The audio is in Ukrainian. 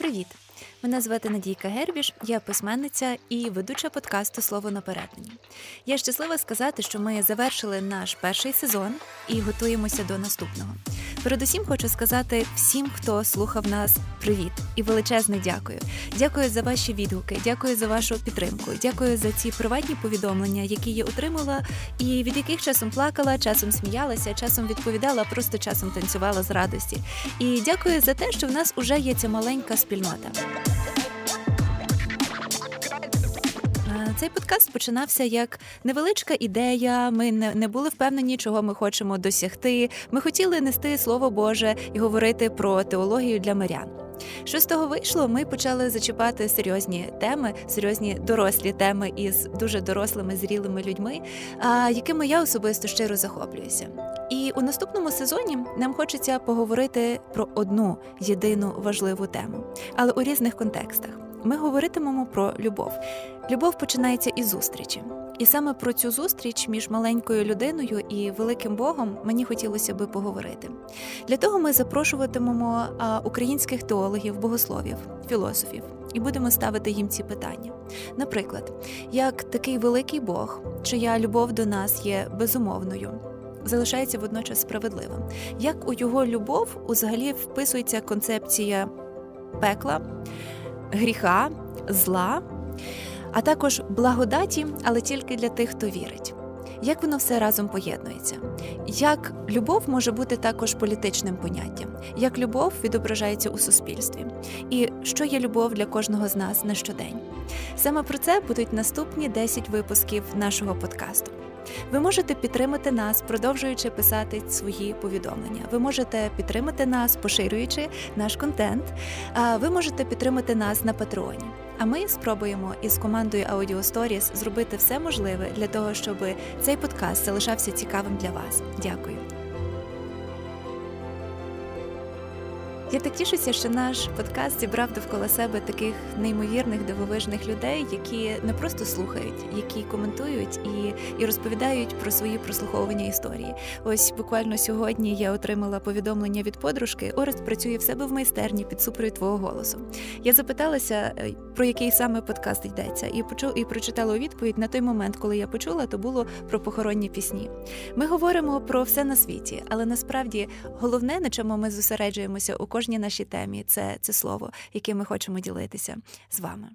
Привіт! Мене звати Надійка Гербіш, я письменниця і ведуча подкасту Слово на перетині. Я щаслива сказати, що ми завершили наш перший сезон і готуємося до наступного. Передусім хочу сказати всім, хто слухав нас, привіт і величезне дякую. Дякую за ваші відгуки, дякую за вашу підтримку, дякую за ці приватні повідомлення, які я отримала, і від яких часом плакала, часом сміялася, часом відповідала, просто часом танцювала з радості. І дякую за те, що в нас уже є ця маленька спільнота. Цей подкаст починався як невеличка ідея. Ми не, не були впевнені, чого ми хочемо досягти. Ми хотіли нести слово Боже і говорити про теологію для мирян. Що з того вийшло? Ми почали зачіпати серйозні теми, серйозні дорослі теми із дуже дорослими зрілими людьми, якими я особисто щиро захоплююся. І у наступному сезоні нам хочеться поговорити про одну єдину важливу тему, але у різних контекстах. Ми говоритимемо про любов. Любов починається із зустрічі. І саме про цю зустріч між маленькою людиною і великим Богом мені хотілося би поговорити. Для того ми запрошуватимемо українських теологів, богословів, філософів і будемо ставити їм ці питання. Наприклад, як такий великий Бог, чия любов до нас є безумовною. Залишається водночас справедливим. Як у його любов взагалі вписується концепція пекла, гріха, зла, а також благодаті, але тільки для тих, хто вірить. Як воно все разом поєднується? Як любов може бути також політичним поняттям, як любов відображається у суспільстві, і що є любов для кожного з нас на щодень? Саме про це будуть наступні 10 випусків нашого подкасту. Ви можете підтримати нас, продовжуючи писати свої повідомлення. Ви можете підтримати нас, поширюючи наш контент. Ви можете підтримати нас на Патреоні. А ми спробуємо із командою Audio Stories зробити все можливе для того, щоб цей подкаст залишався цікавим для вас. Дякую. Я так тішуся, що наш подкаст зібрав довкола себе таких неймовірних дивовижних людей, які не просто слухають, які коментують і і розповідають про свої прослуховування історії. Ось буквально сьогодні я отримала повідомлення від подружки. Орест працює в себе в майстерні під супровід твого голосу. Я запиталася, е, про який саме подкаст йдеться, і почув і прочитала у відповідь на той момент, коли я почула, то було про похоронні пісні. Ми говоримо про все на світі, але насправді головне, на чому ми зосереджуємося у кожній нашій темі це, це слово, яким ми хочемо ділитися з вами.